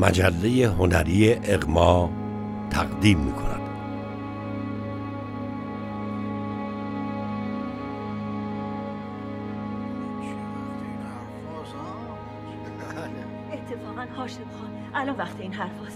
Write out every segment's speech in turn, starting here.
مجله هنری اغما تقدیم می کند. اتفاقا هاشم خان الان وقت این حرف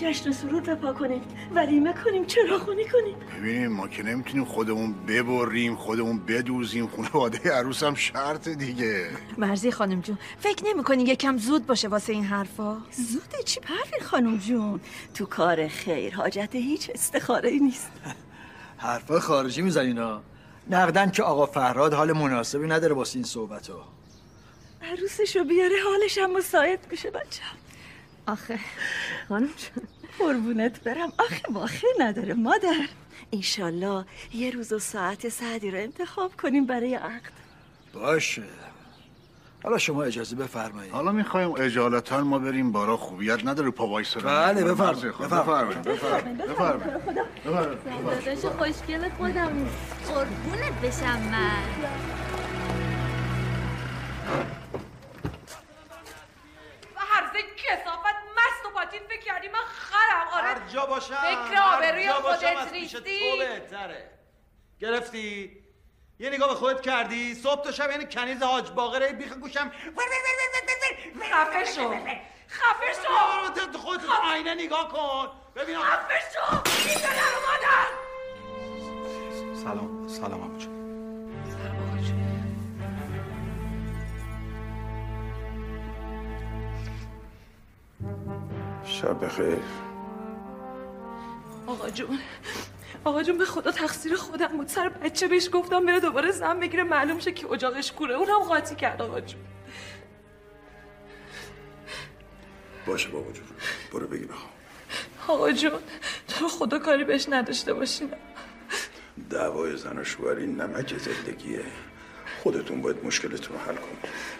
جشن و سرود بپا کنیم. ولیمه کنیم چراغونی کنیم. ببینیم ما که نمی‌تونیم خودمون ببریم خودمون بدوزیم. خانواده عروس هم شرط دیگه. مرزی خانم جون فکر نمی کنی یکم زود باشه واسه این حرفا؟ زوده چی پروین خانم جون؟ تو کار خیر حاجت هیچ استخاره نیست. حرفا خارجی می‌زنین ها. نقدن که آقا فرهاد حال مناسبی نداره واسه این صحبت ها عروسشو بیاره حالش هم مساعد میشه بچه آخه خانم جون قربونت برم. آخه واخه نداره مادر. ایشالله یه روز و ساعت سعدی رو انتخاب کنیم برای عقد. باشه. حالا شما اجازه بفرمایید. حالا می‌خوایم اجالتا ما بریم بارا. خوبیت نداره رو پا وایسادن. بله، بفرمایید. بفرمایید. بفرمایید. بفرمایید. بفرمایید. داداش خوشگل خودم. قربونت بشم من. و حرف کسافت پاتین فکر کردی من خرم؟ آره. هر جا باشم فکر هر آبروی جا باشم خودت از پیش ریختی؟ تو بهتره گرفتی؟ یه نگاه به خودت کردی؟ صبح تا شب یعنی کنیز حاج باقره بیخ گوشم. خفه شو. خفه شو. خودت تو آینه نگاه کن. ببین. خفه شو. سلام سلام عمو شب بخیر. آقا جون آقا جون به خدا تقصیر خودم بود. سر بچه بهش گفتم بره دوباره زن بگیره. معلوم شه که اجاقش کوره. اونم قاطی کرد آقا جون. باشه بابا جون. برو بگیر آقا جون تو خدا کاری بهش نداشته باشین دعوای زن و شوهری نمک زندگیه. خودتون باید مشکلتون رو حل کنید.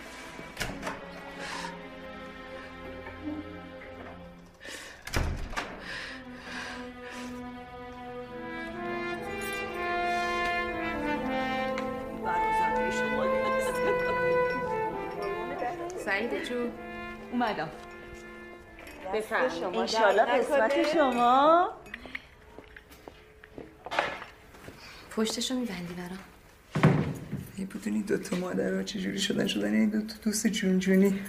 اومدم. بفرمایید. انشالله قسمت شما. پشتشو میبندی برام ای بدونی دوتا مادر ها چجوری شدن شدن؟ این دوتا دوست جون جونی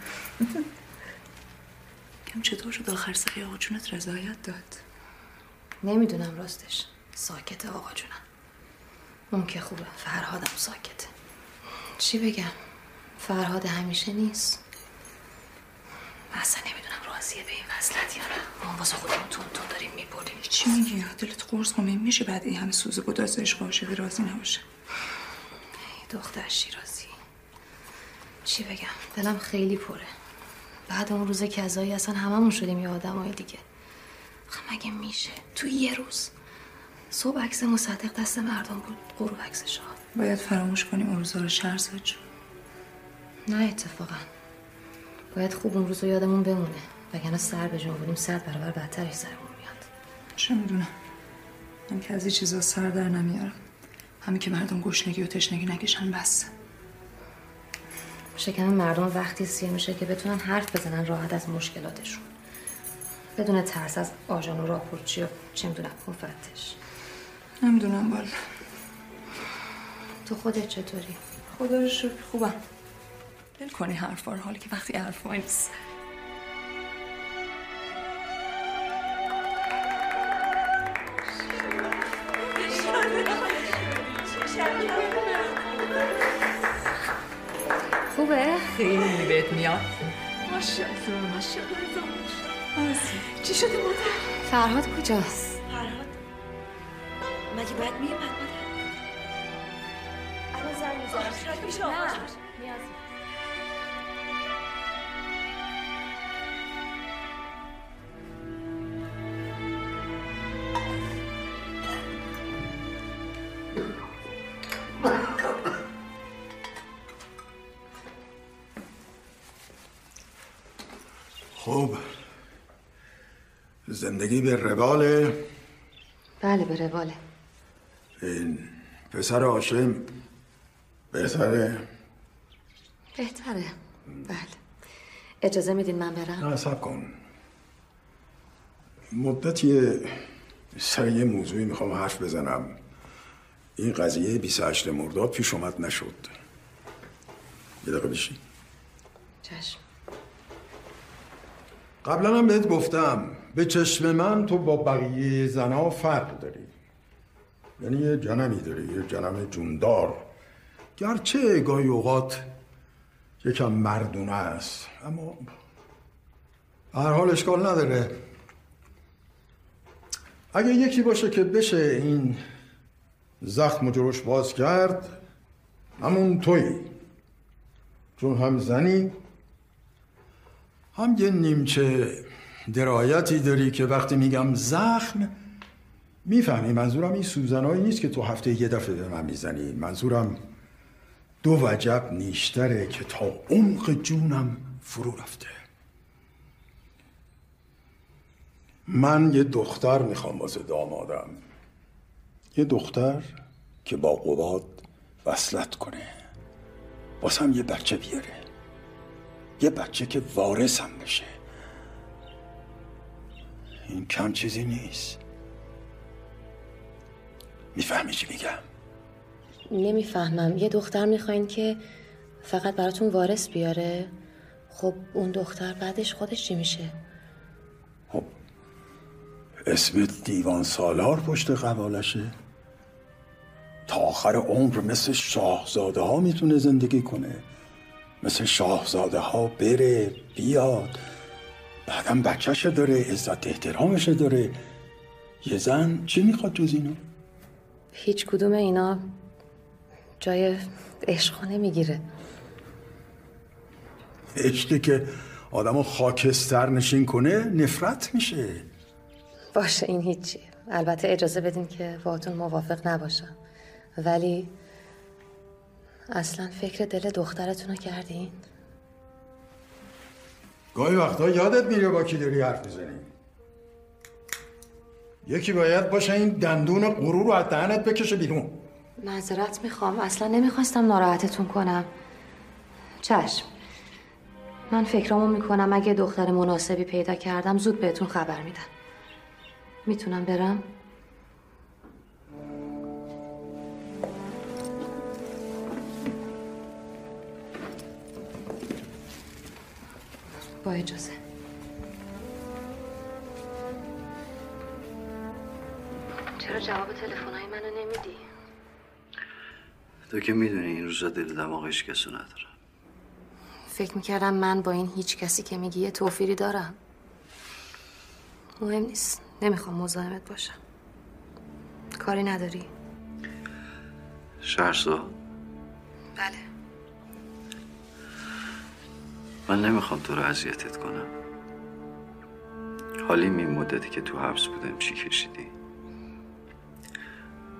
کم چطور شد آخر سری آقا جونت رضایت داد؟ نمی‌دونم راستش. ساکته آقا جونم. اون که خوبه. فرهادم ساکته. چی بگم؟ فرهاد همیشه نیست. من اصلا نمی‌دونم راضیه به این وصلت یا نه. ما واسه خودمون تون تون داریم می‌بریم چی؟ میگی؟ دلت قرص کنه میشه بعد این همه سوز گداز عشق و عاشقی راضی نباشه. دختر شیرازی. چی بگم؟ دلم خیلی پره. بعد اون روز کذایی اصلا هممون شدیم یه آدمای دیگه. آخه مگه میشه؟ تو یه روز. صبح عکس مصدق دست مردم بود غروب عکس شاه باید فراموش کنیم اون روزا رو شهرزاد نه اتفاقا. باید خوب اون روز رو یادمون بمونه. وگرنه سر به جون بودیم صد برابر بدترش سرمون میاد. چه می‌دونم؟ من که از این چیزا سر در نمیارم. همین که مردم گشنگی و تشنگی نکشن بس. شکم مردم وقتی سیر میشه که بتونن حرف بزنن راحت از مشکلاتشون. بدون ترس از آژان و راپورچی و چه می‌دونم مفتش نمی‌دونم والا. تو خودت چطوری؟ خدا رو شکر خوبم. دل کنی حرفا رو حالی که وقتی حرفا نیست. خوبه؟ خیلی بهت میاد. ماشاءالله ماشاءالله چی شده مادر؟ فرهاد کجاست؟ فرهاد. مگه باید میومد مادر؟ الان زنگ می‌زنم. زندگی به رواله بله به رواله این پسر هاشم بهتره؟ بهتره. بله. اجازه میدین من برم؟ نه سب کن. مدتی سر یه موضوعی می‌خوام حرف بزنم. این قضیه 28 مرداد پیش اومد نشد. یه دقیقه بشین. چشم. قبلا هم بهت گفتم. به چشم من تو با بقیه زنها فرق داری. یعنی یه جنمی داری یه جنم جوندار. گرچه گاهی اوقات یکم مردونه است اما هر حال اشکال نداره. اگه یکی باشه که بشه این زخم و جروش باز کرد همون تویی. چون هم زنی هم یه نیمچه درایتی داری که وقتی میگم زخم می‌فهمی منظورم این سوزنایی نیست که تو هفته یه دفعه به من می‌زنی. منظورم دو وجب نیشتره که تا عمق جونم فرو رفته. من یه دختر می‌خوام واسه دامادم. یه دختر که با قباد وصلت کنه. واسم یه بچه بیاره. یه بچه که وارثم بشه. این کم چیزی نیست. می‌فهمی چی میگم؟ نمی‌فهمم. یه دختر می‌خواین که فقط براتون وارث بیاره؟ خب اون دختر بعدش خودش چی میشه؟ اسم دیوان سالار پشت قوالشه تا آخر عمر مثل شاهزاده ها می‌تونه زندگی کنه. مثل شاهزاده ها بره بیاد. بعدم بچهش داره عزت احترامش داره. یه زن چی می‌خواد جز اینو؟ هیچ کدوم اینا جای عشق نمی‌گیره عشقی که آدمو خاکستر نشین کنه نفرت میشه. باشه این هیچی. البته اجازه بدین که باهاتون موافق نباشم. ولی اصلا فکر دل دخترتون رو کردین؟ گاهی وقتا یادت میره با کی داری حرف می‌زنی. یکی باید باشه این دندون غرور رو از دهنت بکشه بیرون. معذرت می‌خوام. اصلا نمی‌خواستم ناراحتتون کنم. چشم. من فکرامو می‌کنم اگه دختر مناسبی پیدا کردم زود بهتون خبر میدم. می‌تونم برم؟ با اجازه چرا جواب تلفنهای منو نمیدی؟ تو که می‌دونی این روزا دل دماغش کسو نداره فکر می‌کردم من با این هیچ کسی که میگی یه توفیری دارم. مهم نیست. نمی‌خوام مزاحمت باشم. کاری نداری؟ شهرزاد بله. من نمی‌خوام تو رو اذیتت کنم. حالیم این مدتی که تو حبس بودم چی کشیدی؟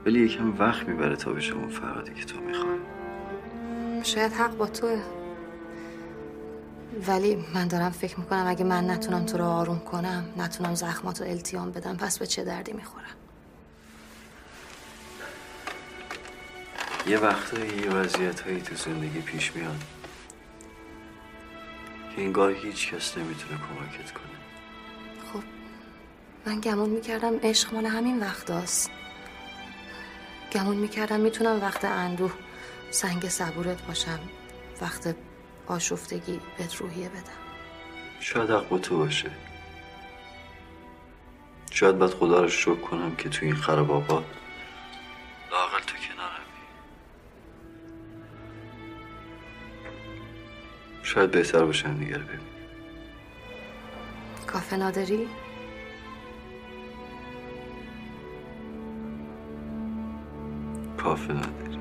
ولی یکم وقت می‌بره تا بشه اون فرادی که تو می‌خوای. شاید حق با توه. ولی من دارم فکر می‌کنم اگه من نتونم تو رو آروم کنم نتونم زخمات رو التیام بدم پس به چه دردی می‌خورم؟ یه وقتایی یه وضعیت هایی تو زندگی پیش میاد. که انگار هیچ کس نمی‌تونه کمکت کنه. خب من گمون می‌کردم عشق مال همین وقتاست گمون می‌کردم می‌تونم وقت اندوه سنگ صبورت باشم وقت آشفتگی بهت روحیه بدم. شاید حق با تو باشه. شاید باید خدا رو شکر کنم که تو این خرابابات شاید بهتر باشه هم دیگر ببین کافه نداری؟ کافه نداری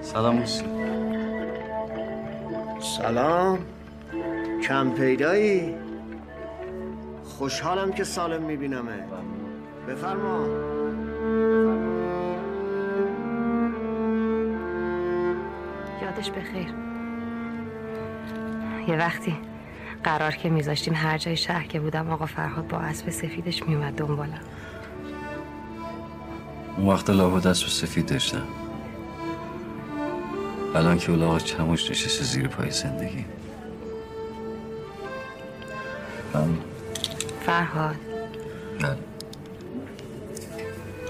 سلام. موسی سلام. کم پیدایی. خوشحالم که سالم میبینمه بفرما. یادش بخیر. یه وقتی قرار که میذاشتیم هر جای شهر که بودم آقا فرهاد با اسب سفیدش میومد دنبالم اون وقت لابد اسب سفید داشتم. الان که الاغ چموش نشسته زیر پای زندگی. من فرهاد. بله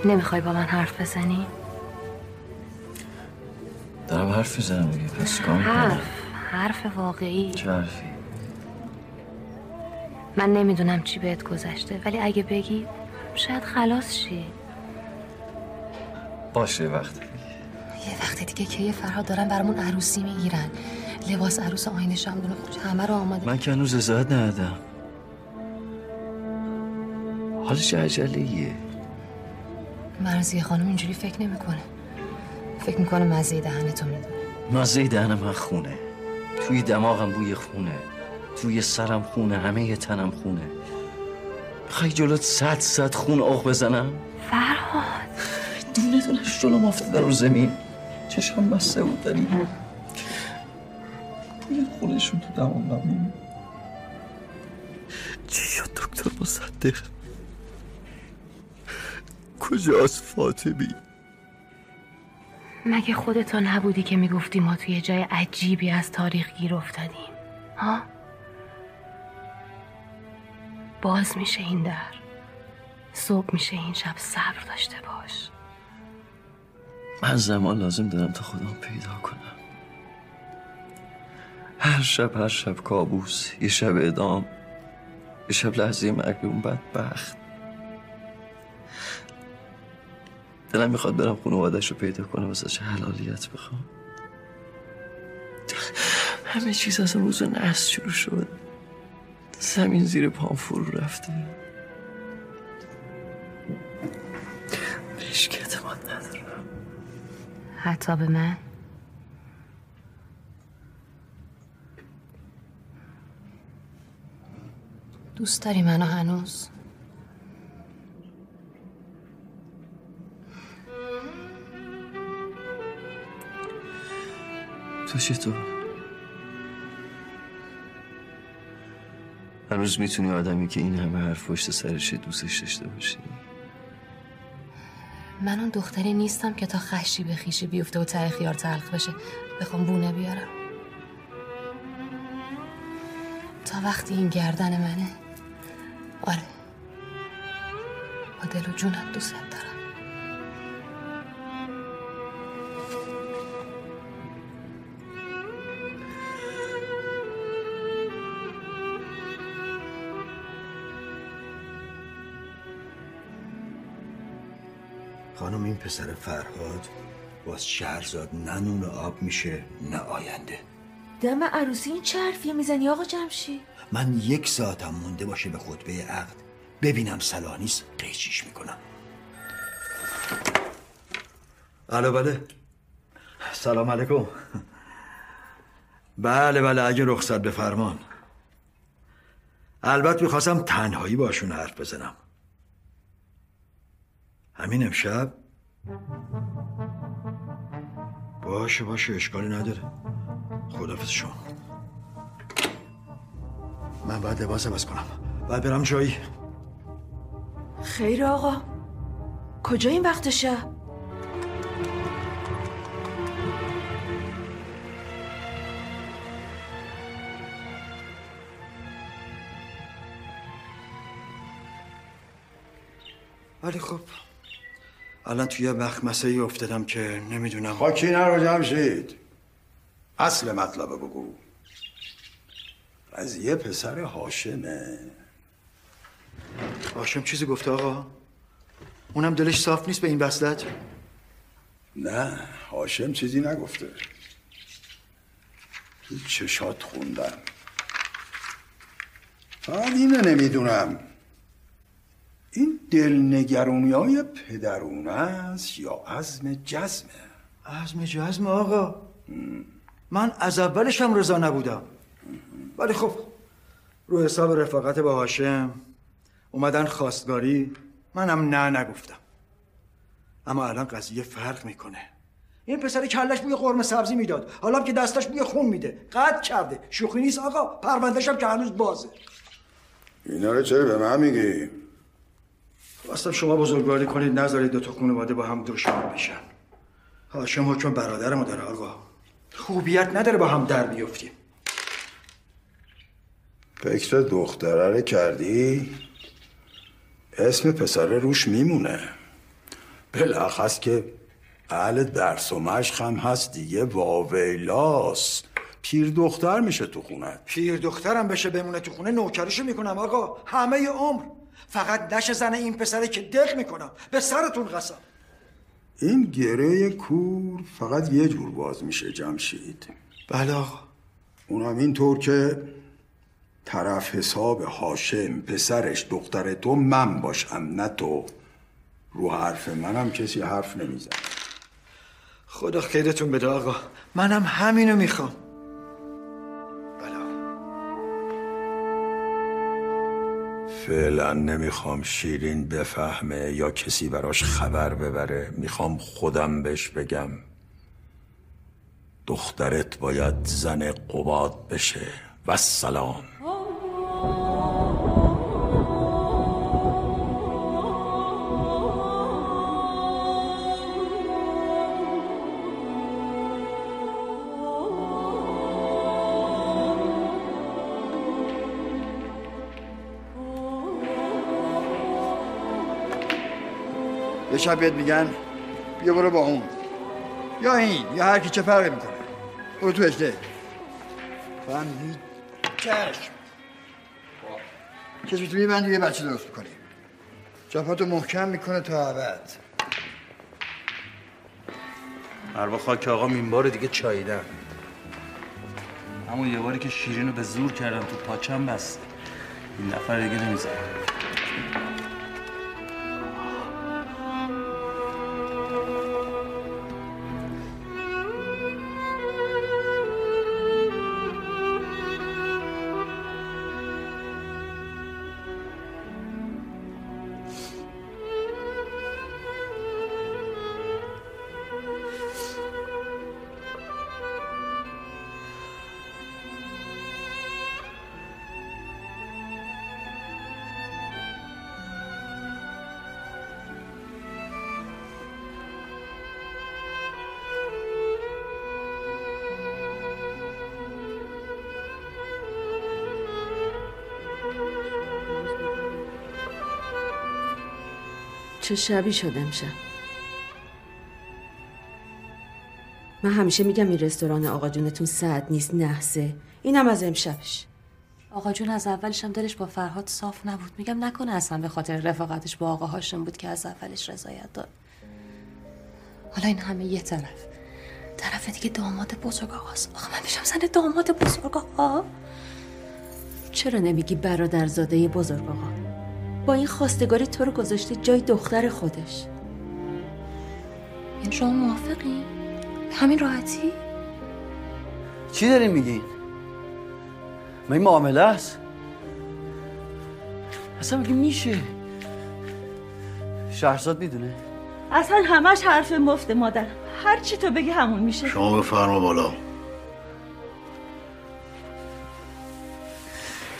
نمی‌خوای با من حرف بزنی؟ دارم حرف می‌زنم دیگه. پس کام حرف. حرف واقعی. چه حرفی؟ من نمی‌دونم چی بهت گذشته ولی اگه بگی شاید خلاص شی. باشه وقتی یه وقت دیگه که یه فرهاد دارن برامون عروسی می‌گیرن. لباس عروس آینه شمدون خوش همه رو آماده. من که هنوز ازاد ندادم. حالا چه عجله ایه؟ مرزی خانم اینجوری فکر نمی‌کنه. فکر می‌کنه مزه دهنتو می‌دونه. مزه دهن من خونه. توی دماغم بوی خونه. توی سرم خونه. همه یه تنم خونه. بخوای جلوت صد صد خون آخ بزنم؟ فرهاد. دونه دونش جلوم افتاده رو زمین. چشم بسته بود داری. بوی خونشون تو دماغم چی شد دکتر مصدق؟ کجاست فاطمی؟ مگه خودتا نبودی که می‌گفتی ما توی جای عجیبی از تاریخ گیر افتادیم؟ ها؟ باز میشه این در. صبح میشه این شب صبر داشته باش. من زمان لازم دارم تا خودم پیدا کنم. هر شب هر شب کابوس یه شب ادام یه شب لحظه مرگ اون بدبخت. دلم می‌خواد برم خانوادش رو پیدا کنم واسه چه حلالیت بخوام؟ همه چیز از روز نست شروع شد. زمین زیر پام فرو رفته. هیچ که اعتماد ندارم. حتی به من؟ دوست داری منو هنوز؟ تو چطور؟ هنوز می‌تونی آدمی که این همه حرف پشت سرشه دوستش داشته باشی؟ من اون دختری نیستم که تا خشی به خیشی بیفته و ته خیار تلخ بشه. بخوام بونه بیارم. تا وقتی این گردن منه آره. با دل و جونم دوست دارم. پسر فرهاد باز شهرزاد نه نون آب میشه نه آینده. دم عروسی این چه حرفی می‌زنی آقا جمشی من یک ساعتم مونده باشه به خطبه عقد. ببینم صلاح نیست قیچیش می‌کنم. الو بله. سلام علیکم. بله بله اگه رخصت بفرمان. البته می‌خواستم تنهایی باشون حرف بزنم. همین امشب باشه باشه اشکالی نداره. خدافز شما. من باید لباس عوض کنم. باید برم جایی. خیر آقا. کجا این وقت شب؟ ولی خب الان توی یه مخمسه ای افتادم که نمی‌دونم. خاکی نرو جمشید اصل مطلب بگو. قضیه پسر هاشمه. هاشم چیزی گفته آقا؟ اونم دلش صاف نیست به این وصلت؟ نه هاشم چیزی نگفته. تو چشات خوندم فقط اینه نمی‌دونم. این دلنگرونی های پدرونه است یا عزم جزمه عزم جزم آقا. من از اولش هم رضا نبودم. ولی خب رو حساب رفاقت با هاشم اومدن خواستگاری منم نه نگفتم. اما الان قضیه فرق می‌کنه. این پسر کلش بوی قرمه سبزی می‌داد. حالا که دستش بوی خون میده. قد کرده. شوخی نیست آقا. پروندهش هم که هنوز بازه. اینا رو چرا به من میگی؟ خواستم شما بزرگواری کنید نذارید دو تا خانواده با هم دشمن بشن. هاشم حکم برادرمو داره آقا خوبیت نداره با هم در بیفتیم. فکر دختره رو کردی؟ اسم پسره روش میمونه. بلخص که اهل درس و مشق هم هست دیگه واویلاس پیر دختر میشه تو خونت پیر دخترم بشه بمونه تو خونه نوکریشو می‌کنم آقا. همه عمر. فقط نشه زن این پسره که دق می‌کنم. به سرتون قسم. این گره کور فقط یه جور باز میشه جمشید. بله آقا. اونم اینطور که طرف حساب هاشم پسرش دختر تو من باشم نه تو. رو حرف منم کسی حرف نمیزن خدا خیرتون بده آقا. منم همینو می‌خوام. فعلا نمی‌خوام شیرین بفهمه یا کسی براش خبر ببره. می‌خوام خودم بهش بگم. دخترت باید زن قباد بشه. و سلام. یه شب بهت میگن بیا برو با اون. یا این یا هر کی چه فرقی می‌کنه. برو تو اجده. فهمید چشم. کسی تو میبندی یه بچه درست می‌کنی جفاتو محکم می‌کنه تا ابد. اروا خاک آقا این بار دیگه چاییدن. اما یه باری که شیرین رو به زور کردم تو پاچم بس. این نفر دیگه نمی‌زنم چه شبی شد امشب. من همیشه میگم این رستوران آقا جونتون سعد نیست نحسه. اینم از امشبش. آقا جون از اولش هم دلش با فرهاد صاف نبود. میگم نکنه اصلا به خاطر رفاقتش با آقا هاشم بود که از اولش رضایت داد. حالا این همه یه طرف. طرف دیگه داماد بزرگ آقاست. آقا من بشم زن داماد بزرگ آقا. چرا نمیگی برادرزاده بزرگ آقا؟ با این خواستگاری تو رو گذاشته جای دختر خودش یعنی شما موافقی؟ به همین راحتی؟ چی دارین میگین؟ من این معامله است؟ اصلا میگه میشه شهرزاد می‌دونه اصلا همش حرف مفته مادر هر چی تو بگی همون میشه شما بفرما بالا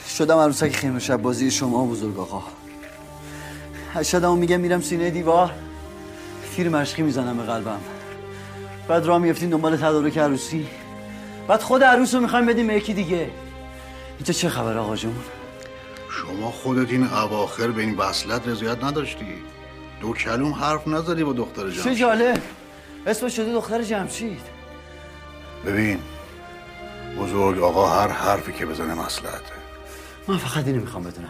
شدم عروسک خیمه شب بازی شما بزرگ آقا اشهدمو میگم میرم سینه دیوار. تیر مشقی می‌زنم به قلبم. بعد راه میفتیم دنبال تدارک عروسی. بعد خود عروس رو می‌خوایم بدیم به یکی دیگه. اینجا چه خبر آقا جون؟ شما خودت این اواخر به این وصلت رضایت نداشتی. دو کلوم حرف نزدی با دختر چه جمشید جالب. اسمش شده دختر جمشید. ببین بزرگ آقا هر حرفی که بزنه مسلحته. من فقط اینو می‌خوام بدونم.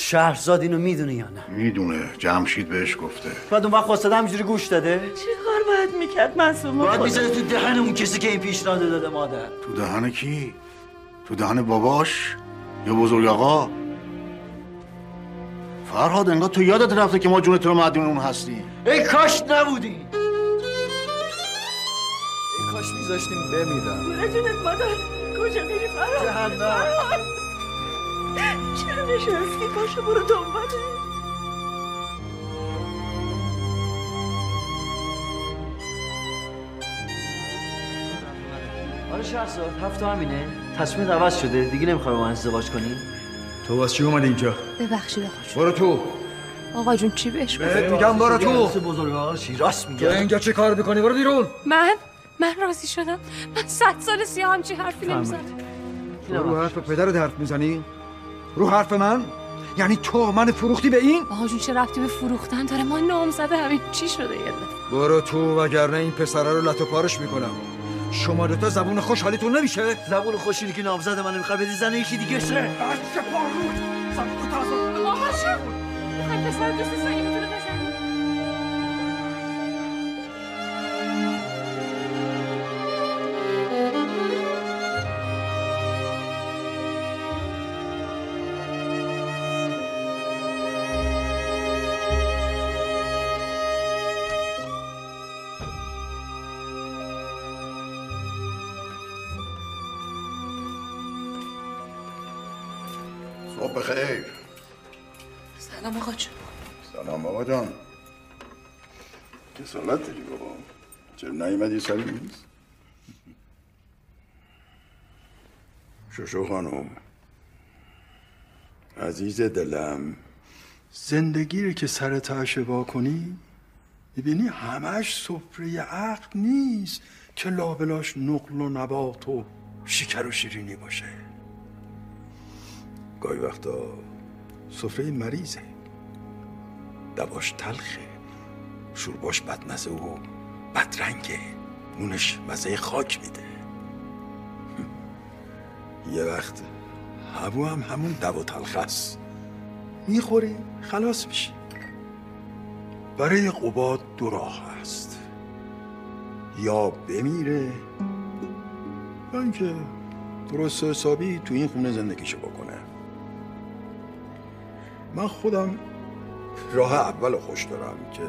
شهرزاد اینو می‌دونه یا نه می‌دونه جمشید بهش گفته بعد اون وقت خواستده همینجوری گوش داده چی کار باید می‌کرد معصوم باید؟ می‌زنه تو دهن اون کسی که این پیشنهاد داده مادر تو دهن کی؟ تو دهن باباش؟ یا بزرگ آقا؟ فرهاد انگار تو یادت رفته که ما جونت رو مدیون اون هستیم ای کاش نبودی ای کاش میذاشتیم بمیرم جونت مادر کجا میری فراد جهنم. چرا نشستی؟ پاشو برو دنباله آره شهرزاد هفته همینه. تصمیم عوض شده. دیگه نمی‌خوای با من ازدواج کنی؟ تو واسه چی اومدی اینجا؟ ببخشید آقا جون. برو تو. آقا جون چی بهش بهت میگم برو تو. بزرگ آقا چی راست تو میگه اینجا چه کار می‌کنی؟ برو بیرون. من؟ من راضی شدم. من صد سال سیاه همچی حرفی نمی‌زنم. تو رو حرف پدرت حرف می‌زنی؟ رو حرف من؟ یعنی تو من فروختی به این؟ آقا جون چه رفتی به فروختن داره؟ ما نام زده همین. چی شده یه؟ برو تو وگرنه این پسره رو لط و پارش می‌کنم. شما دوتا زبون خوشحالیتون نمیشه؟ زبون خوشی که نامزد من می‌خواد بدی زن یکی دیگه شه. آقا شو. می‌خوای پسر دوست سنگی می‌تونه جان. کسالت داری بابا. چرا نیومدی سر میز؟ شوشو خانم. عزیز دلم زندگی رو که سر وا کنی می‌بینی همش سفره عقل نیست که لابلاش نقل و نبات و شکر و شیرینی باشه. گاهی وقتا سفره مریضه. دواش تلخه. شورباش بدمزه و بدرنگه. نونش مزه خاک میده. یه وقت هبو هم همون دوا تلخ است. می‌خوری خلاص میشی. برای قباد دو راه هست یا بمیره یا اینکه درست حسابی تو این خونه زندگیشو بکنه. من خودم راه اول خوش دارم که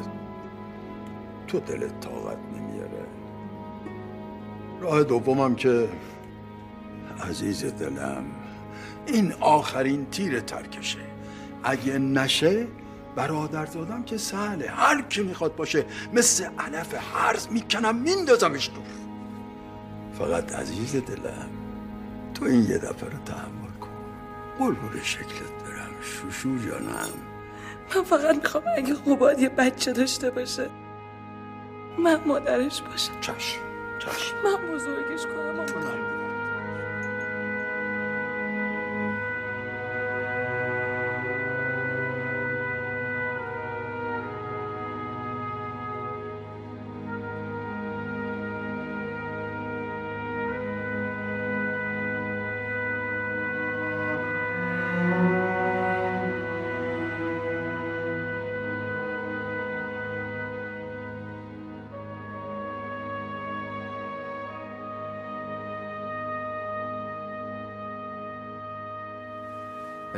تو دلت طاقت نمیاره. راه دومم که عزیز دلم این آخرین تیر ترکشه. اگه نشه برادر زادم که سهله. هر کی می‌خواد باشه مثل علف هرز می‌کنم میندازمش دور. فقط عزیز دلم تو این یه دفعه رو تحمل کن. قربون شکلت برم. شوشو جانم. من فقط می‌خوام اگه قباد یه بچه داشته باشه. من مادرش باشم. چشم چشم. من بزرگش کنم.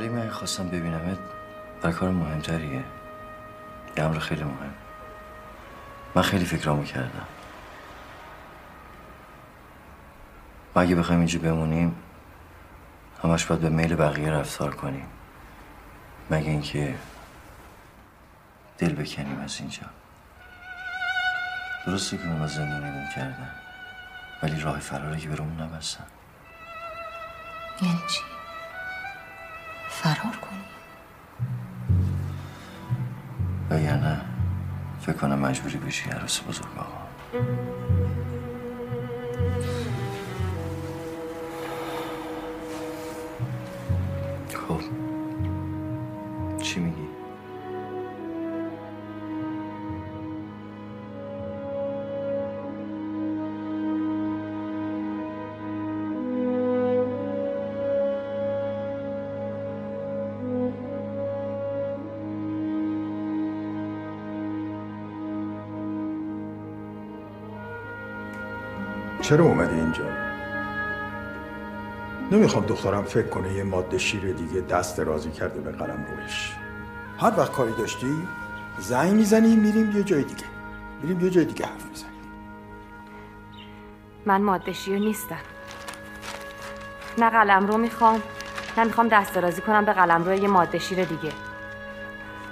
ولی من خواستم ببینمت برای کار مهمتریه. یه امر خیلی مهم. من خیلی فکرامو کردم. ما اگه بخوایم اینجا بمونیم همش باید به میل بقیه رفتار کنیم. مگه اینکه دل بکنیم از اینجا. درسته که اونا زندانیمون کردن ولی راه فراری که برامون نبستن. یعنی چی؟ فرار کنی؟ وگرنه فکر کنم مجبوری بشی عروس بزرگ آقا چرا اومدی اینجا؟ نمی‌خوام دخترم فکر کنه یه ماده شیر دیگه دست رازی کرده به قلم روش هر وقت کاری داشتی زنگ می‌زنی میریم یه جای دیگه. میریم یه جای دیگه حرف می‌زنیم. من ماده شیر نیستم. نه قلم رو می‌خوام نه می‌خوام دست درازی کنم به قلم روی یه ماده شیر دیگه.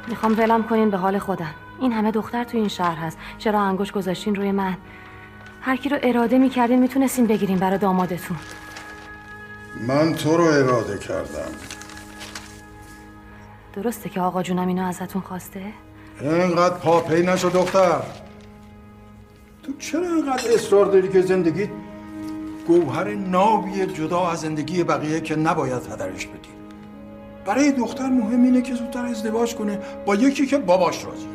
می‌خوام ولم کنین به حال خودم. این همه دختر تو این شهر هست. چرا انگوش گذاشتین روی من؟ هر کی رو اراده می‌کردین می‌تونستین بگیرین برای دامادتون. من تو رو اراده کردم. درسته که آقا جونم اینو ازتون خواسته؟ اینقدر پاپی نشو دختر. تو چرا اینقدر اصرار داری که زندگی گوهر نابیه جدا از زندگی بقیه که نباید هدرش بدی؟ برای دختر مهم اینه که زودتر ازدواج کنه با یکی که باباش راضی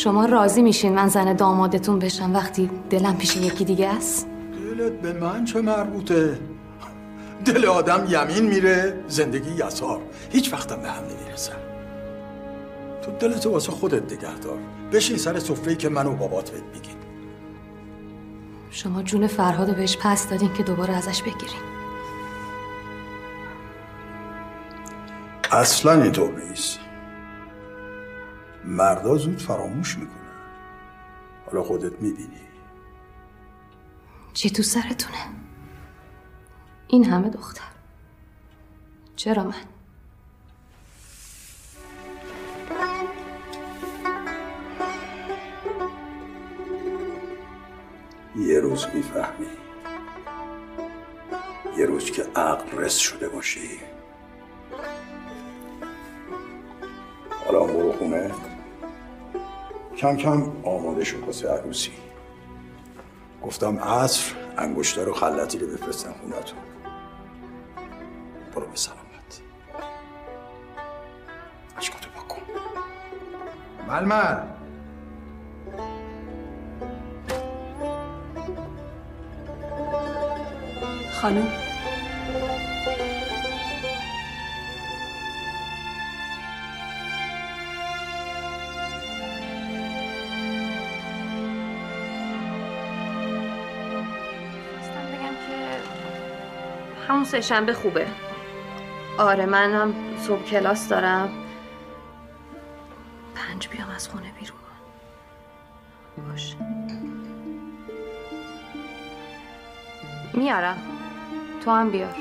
شما راضی میشین من زن دامادتون بشم وقتی دلم پیش یکی دیگه است؟ دلت به من چه مربوطه؟ دل آدم یمین میره زندگی یسار. هیچ وقتم به هم نمی‌رسن تو دلتو واسه خودت نگه دار بشین سر سفره که من و بابات بهت میگیم. شما جون فرهاد بهش پس دادین که دوباره ازش بگیرین. اصلا اینطور نیست. مردا زود فراموش می‌کنن. حالا خودت می‌بینی. چی تو سرتونه؟ این همه دختر. چرا من؟ یه روز می‌فهمی. یه روز که عقل رس شده باشی. حالا برو خونه. کم کم آماده شد واسه عروسی. گفتم عصر انگشتر و خلطی رو بفرستن خونتون. برو به سلامت. اشکاتو بکن ململ. خانم. همون سه شنبه خوبه. آره منم صبح کلاس دارم. پنج بیام از خونه بیرون. باشه میارم. تو هم بیار.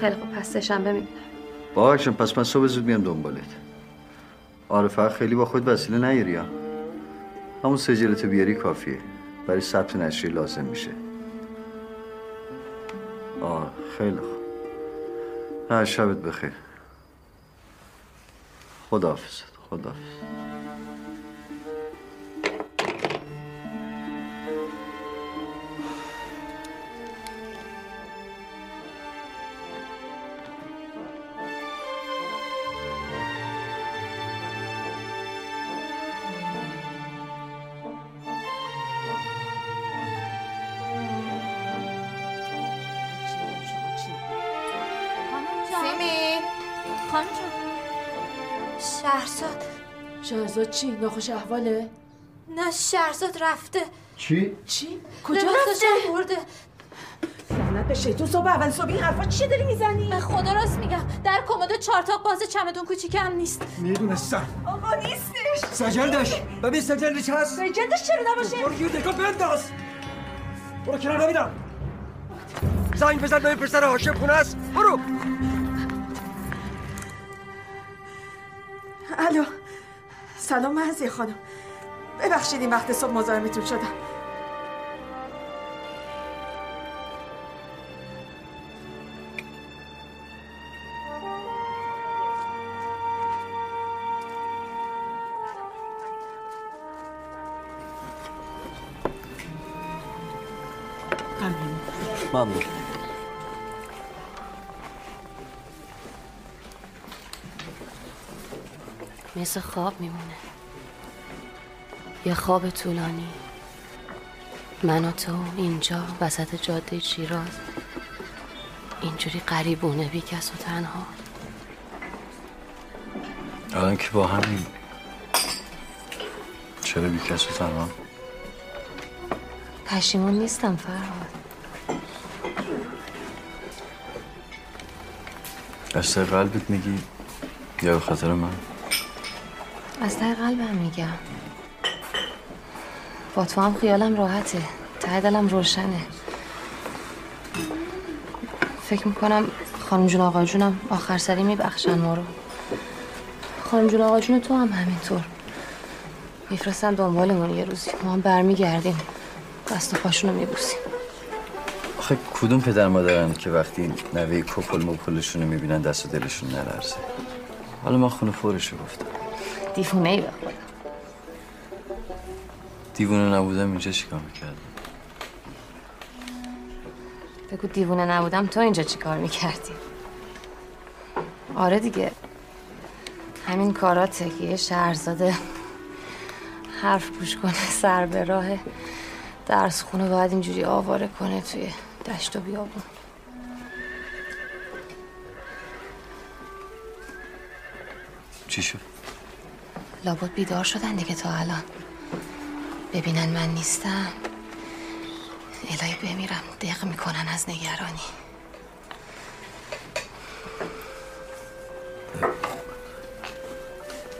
خیلی خوب پس سه شنبه می‌بینم باشه پس من صبح زود میام دنبالت. آره فقط خیلی با خود وسیله نیاری همون سجلتو بیاری کافیه. برای ثبت نشری لازم میشه. آه خیلی خوب. نه شبت بخیر. خداحافظت خداحافظ چی؟ ناخوش احواله؟ نه شهرزاد رفته چی؟ چی؟ کجا رفته؟ برده لعنت به شیطون صبح اول صبح این حرفا چیه داری می‌زنی؟ به خدا راست میگم در کمد چارتاق باز چمدون کوچیکم نیست می‌دونستم آقا نیستش سجلدش ببین سجلدش هست سجلدش چرا نباشه؟ برو گیر دکا بنداز برو کنار نمیدم زنگ بزن به این پسر هاشم خونه است برو الو سلام مهزی خانم. ببخشید این وقت صبح مزاحمتون شدم. ممنون. مثل خواب میمونه. یه خواب طولانی. من و تو اینجا وسط جاده شیراز. اینجوری قریبونه بی کس و تنها. الان که با همین. چرا بی کس و تنها؟ پشیمون نیستم فرهاد. از قلبت میگی؟ یا به خاطر من؟ از ته قلبم میگم. با تو هم خیالم راحته. ته دلم روشنه. فکر می‌کنم خانم جون آقا جونم آخر سری میبخشن ما رو. خانم جون آقا جون تو هم همینطور. میفرستن دنبالمون یه روزی. ما هم برمیگردیم. دست و پاشونو میبوسیم. آخه کدوم پدر مادرن که وقتی نوه کپل مپلشون رو می‌بینن دست و دلشون نلرزه؟ حالا من خونه فورشو گفتم. دیفونه ای به دیوونه نبودم اینجا چیکار می‌کردم؟ بگو دیوونه نبودم تو اینجا چی کار می‌کردی؟ آره دیگه. همین کاراته که یه شهرزاده حرف گوش کنه سر به راه درس خونه باید اینجوری آواره کنه توی دشت و بیابون. چی شد؟ لابد بیدار شدن دیگه تا الان. ببینن من نیستم. الهی بمیرم. دق می‌کنن از نگرانی.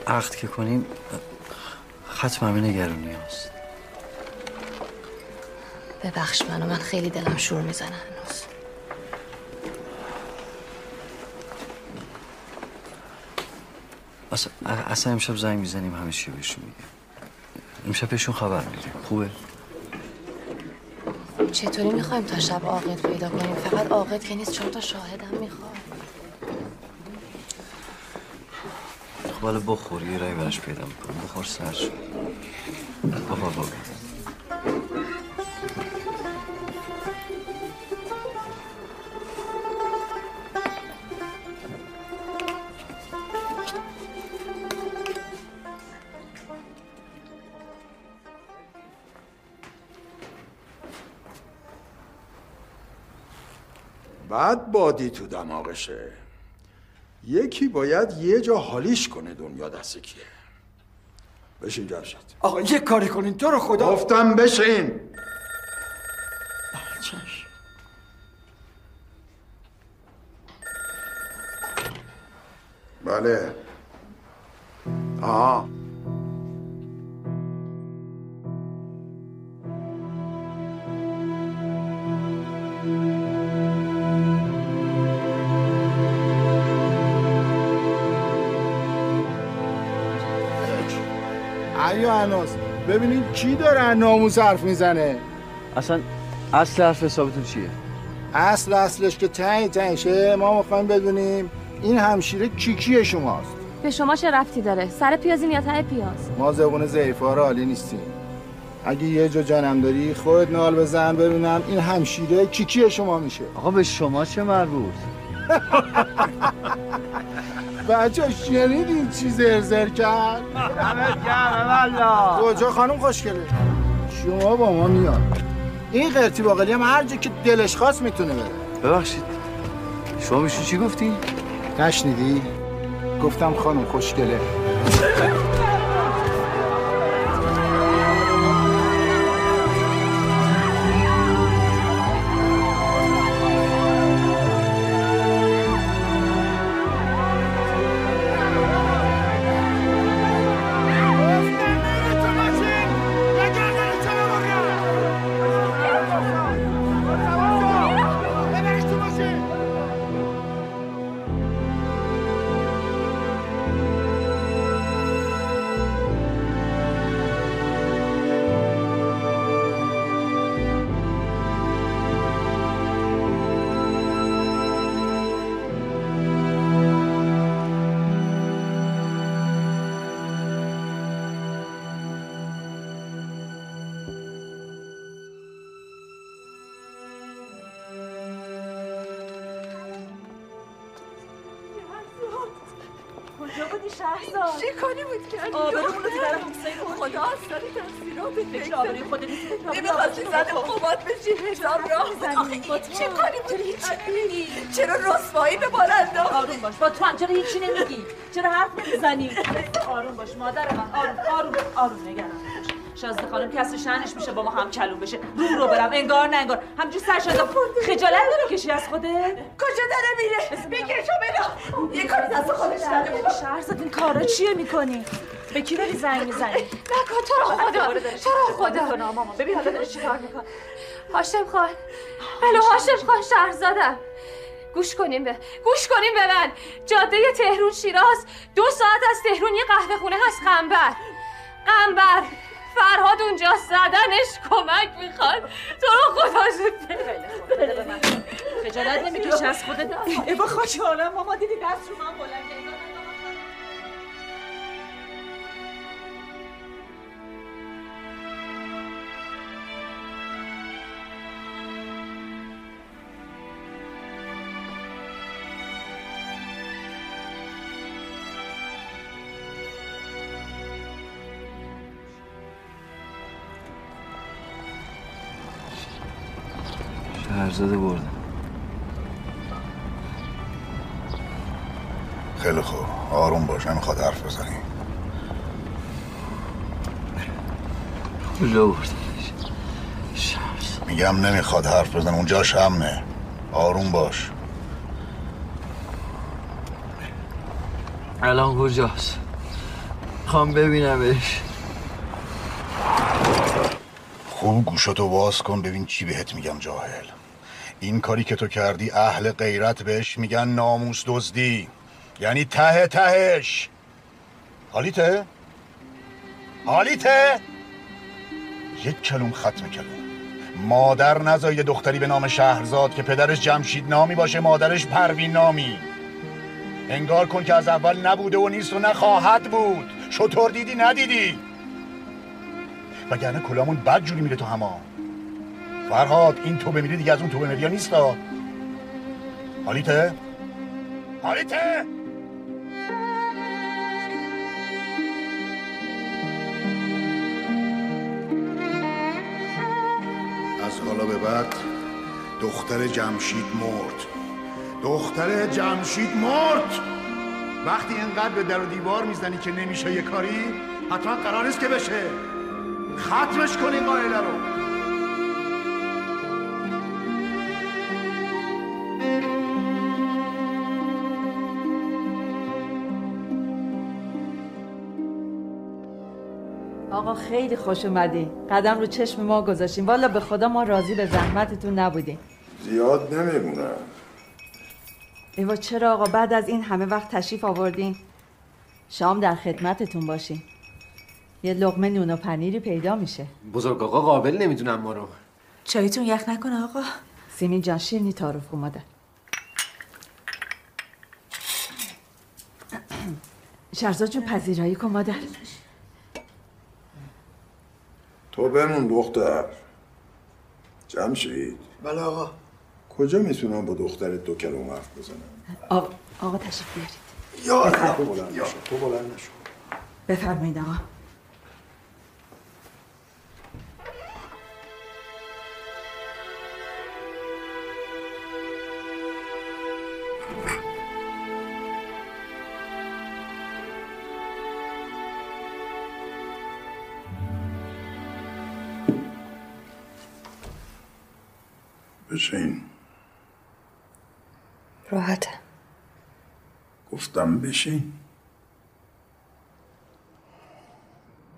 عقد که کنیم ختم همه نگرونی هست ببخش منو من خیلی دلم شور می‌زنه هنوز اصلا, اصلا امشب زنگ می‌زنیم همه چی بهشون میگیم. امشب بهشون خبر میدیم. خوبه؟ چطوری می‌خوایم تا شب عاقد پیدا کنیم؟ فقط عاقد که نیست چهار تا شاهدم می‌خوام. خب بخور یه رای براش پیدا می‌کنم. بخور سر شد بخور بابا. بادی تو دماغشه. یکی باید یه جا حالیش کنه دنیا دست کیه. بشین جمشید. آقا یه کاری کنین. تو رو خدا گفتم بشین. کی داره از ناموس حرف می‌زنه؟ اصلا اصل حرف حسابتون چیه؟ اصل اصلش که تنگ تنگشه ما می‌خوایم بدونیم این همشیره کیکی شماست. به شما چه رفتی داره؟ سر پیازی یا ته پیاز؟ ما زبون ضعیفا عالی نیستیم. اگه یه جا جنم داری خودت نال بزن ببینم این همشیره کیکی شما میشه. آقا به شما چه مربوط؟ بچه شنیدین چی زرزر کرد؟ دمت گرم والا کجا خانم خوشگله شما با ما میاد این قرتی باقلی هم هر جا که دلش خواست می‌تونه بره ببخشید شما میشون چی گفتی؟ نشنیدی؟ گفتم خانم خوشگله زن قمات بشی هزار راه این چه کاری بود هیچی نمیگی چرا رسوایی به بال انداختی؟ آروم باش. با تو هم چرا هیچی نمیگی؟ چرا حرف نمی‌زنی؟ آروم باش مادر من. آروم آروم آروم. نگران نباش. شازده خانم کسی شنش میشه با ما هم کلون بشه. رو رو برم. انگار نه انگار. همجوری سر شده. خجالت داره کشی از خوده کجا داره میره؟ بگیرشو بلا. یه کاری دست خودش داره شهرزاد این کارا چیه می‌کنی؟ به کی داری زنگ می‌زنی؟ نکن تو رو خدا تو رو خدا. ماما ببین حالا داره چیکار می‌کنه هاشم خان. الو هاشم. خان شهرزادم. گوش کنیم به گوش کنیم به من. جاده تهرون شیراز دو ساعت از تهرون یه قهوه خونه هست قنبر. قنبر. فرهاد اونجا زدنش کمک می‌خواد. تو رو خدا زود بده به من خجالت نمی‌کشی از خودت. ایوا خاک حالا ماما دیدی دست رو من بلنده میگم نمی‌خواد حرف بزن اونجا امنه آروم باش. الان کجاست؟ خوام ببینمش. خوب گوشتو باز کن ببین چی بهت میگم جاهل. این کاری که تو کردی اهل غیرت بهش میگن ناموس دزدی. یعنی ته تهش. حالیته؟ حالیته؟ یک کلوم ختم کلوم مادر نزایده دختری به نام شهرزاد که پدرش جمشید نامی باشه مادرش پروین نامی. انگار کن که از اول نبوده و نیست و نخواهد بود. شطور دیدی ندیدی؟ وگرنه کلامون بد جوری میره تو هما. فرهاد این تو بمیری دیگه از اون تو بمیری نیست حالیته؟ حالیته؟ حالا به بعد دختر جمشید مرد. دختر جمشید مرد! وقتی اینقدر به در و دیوار می‌زنی که نمیشه یه کاری حتما قرار نیست که بشه. ختمش کن این قائله رو. آقا خیلی خوش اومدی. قدم رو چشم ما گذاشتیم. والا به خدا ما راضی به زحمتتون نبودیم. زیاد نمیمونم. ایوا چرا آقا؟ بعد از این همه وقت تشریف آوردین. شام در خدمتتون باشیم. یه لقمه نون و پنیری پیدا میشه. بزرگ آقا قابل نمی‌دونم ما رو. چایتون یخ نکنه آقا. سیمین جان شیرنی تعارف کن مادر شهرزاد جون پذیرایی کن مادر. تو بمون دختر. جمشید بله آقا. کجا می‌تونم با دخترت دو کلمه حرف بزنم؟ آقا, آقا تشریف بیارید. یا بفرمایید. تو بلند نشو. تو بلند نشو. بفرمایید آقا. بشین. راحته. گفتم بشین.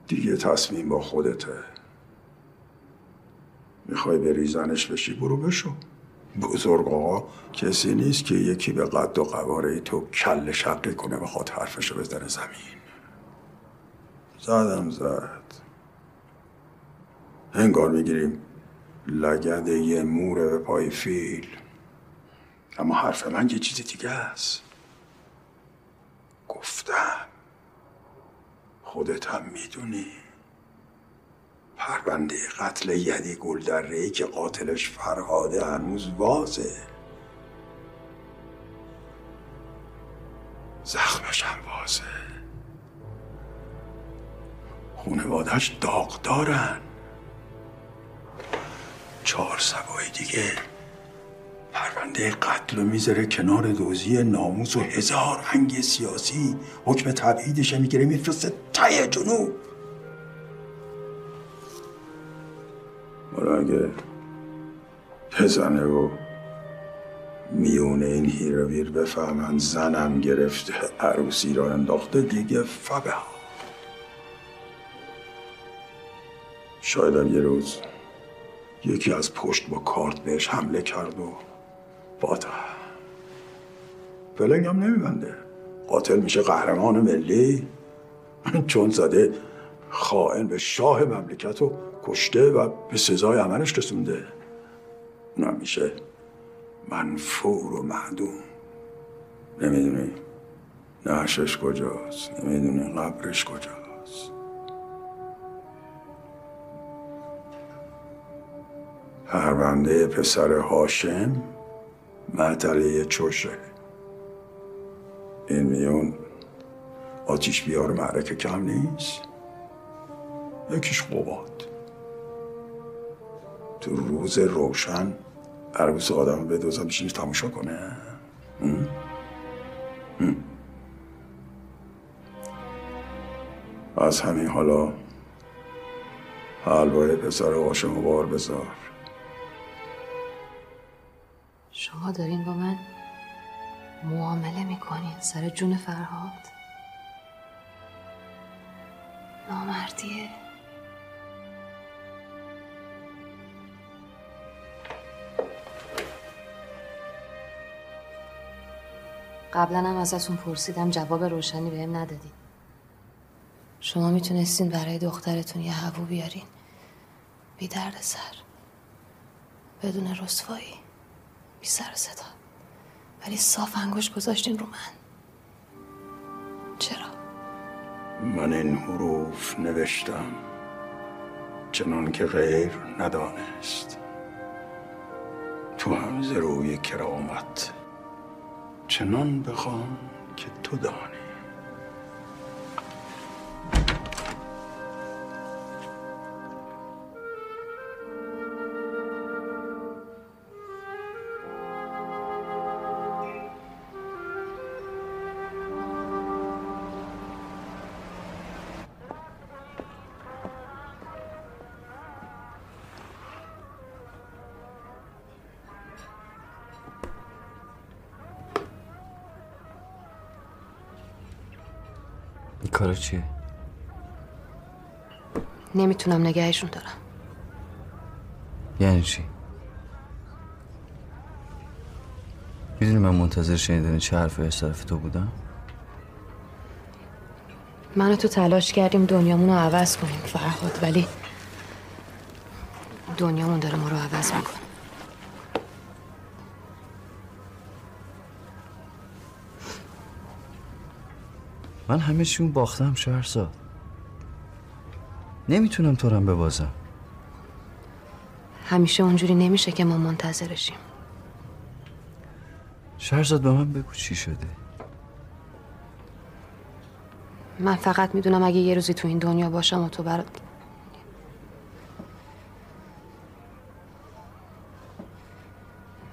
دیگه تصمیم با خودته. می‌خوای بری زنش بشی؟ برو بشو. بزرگ آقا کسی نیست که یکی به قد و قواره تو کل شقی کنه بخواد حرفشو بزنه زمین. زدم زد. انگار می‌گیریم. لگد یه موره به پای فیل. اما حرف من یه چیز دیگه است. گفتم. خودت هم می‌دونی. پرونده قتل یدی گل در که قاتلش فرهاده هنوز وازه. زخمش هم وازه. خونوادش داغ دارن چهار سبای دیگه. پرونده قتل رو می‌ذاره کنار دوزی ناموس و هزار هنگ سیاسی. حکم تبعیدش می‌گیره میفرسته ته جنوب. حالا اگه بزنه و میونه این هیر و ویر بفهمن زنم گرفته عروسی را انداخته دیگه فبه. شاید یه روز یکی از پشت با کارت بهش حمله کرد و باتا. فلنگ هم نمیبنده. قاتل میشه قهرمان ملی. چون زده خائن به شاه مملکت رو کشته و به سزای عملش رسونده. اونم میشه منفور و معدوم. نمی‌دونی؟ نعشش کجاست؟ نمی‌دونی قبرش کجاست؟ پرونده پسر هاشم معطله چوشه. این میون آتیش بیار معرکه کم نیست. یکیش قباد تو روز روشن عروس آدم به دوزن بشینش تماشا کنه. ام؟ از همین حالا حلوای پسر هاشم بار بذار. شما دارین با من معامله می‌کنین سر جون فرهاد؟ نامردیه. قبلا هم ازتون پرسیدم جواب روشنی بهم ندادین. شما می‌تونستین برای دخترتون یه هوو بیارین. بی درد سر. بدون رسوایی. بی سر صدا. ولی صاف انگوش گذاشتین رو من. چرا؟ من این حروف نوشتم. چنان که غیر ندانست. تو هم روی کرامت. چنان بخوام که تو دانی. کارا چیه؟ نمی‌تونم نگهشون دارم یعنی چی؟ می‌دونی من منتظر شنیدن چه حرفی از طرف تو بودم؟ من و تو تلاش کردیم دنیامون رو عوض کنیم فرهاد ولی دنیامون داره ما رو عوض می‌کنه من همه چیون باختم شهرزاد نمی‌تونم تو رم ببازم. همیشه اونجوری نمیشه که ما منتظرشیم. شهرزاد به من بگو چی شده. من فقط می‌دونم اگه یه روزی تو این دنیا باشم و تو برات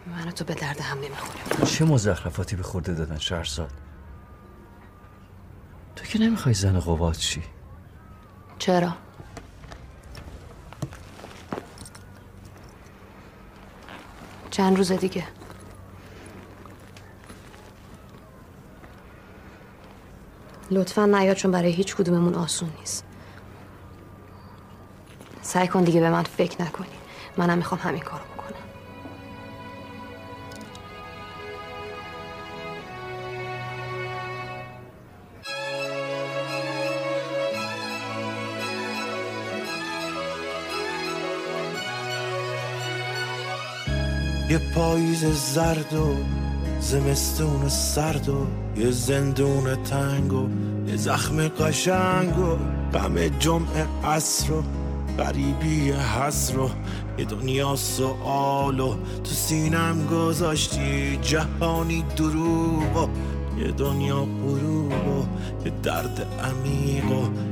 من و تو به درد هم نمی‌خوریم چه مزخرفاتی به خورده دادن شهرزاد که نمی‌خوای زن قباد چی چرا؟ چند روز دیگه. لطفا نیا چون برای هیچ کدوممون آسون نیست. سعی کن دیگه به من فکر نکنی. منم می‌خوام همین کارو پاییز زرد و زمستون سرد و یه زندون تنگ و یه زخم قشنگ و غم جمعه عصر و غریبی حسر و یه دنیا سوال و تو سینم گذاشتی جهانی دروغ و یه دنیا غروب و یه درد عمیق و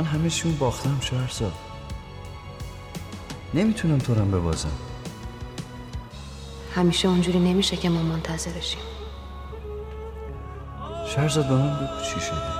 من همه چیون باختم شهرزاد نمی‌تونم تو رو ببازم. همیشه اونجوری نمیشه که ما منتظرشیم شهرزاد به من بگو چی شده.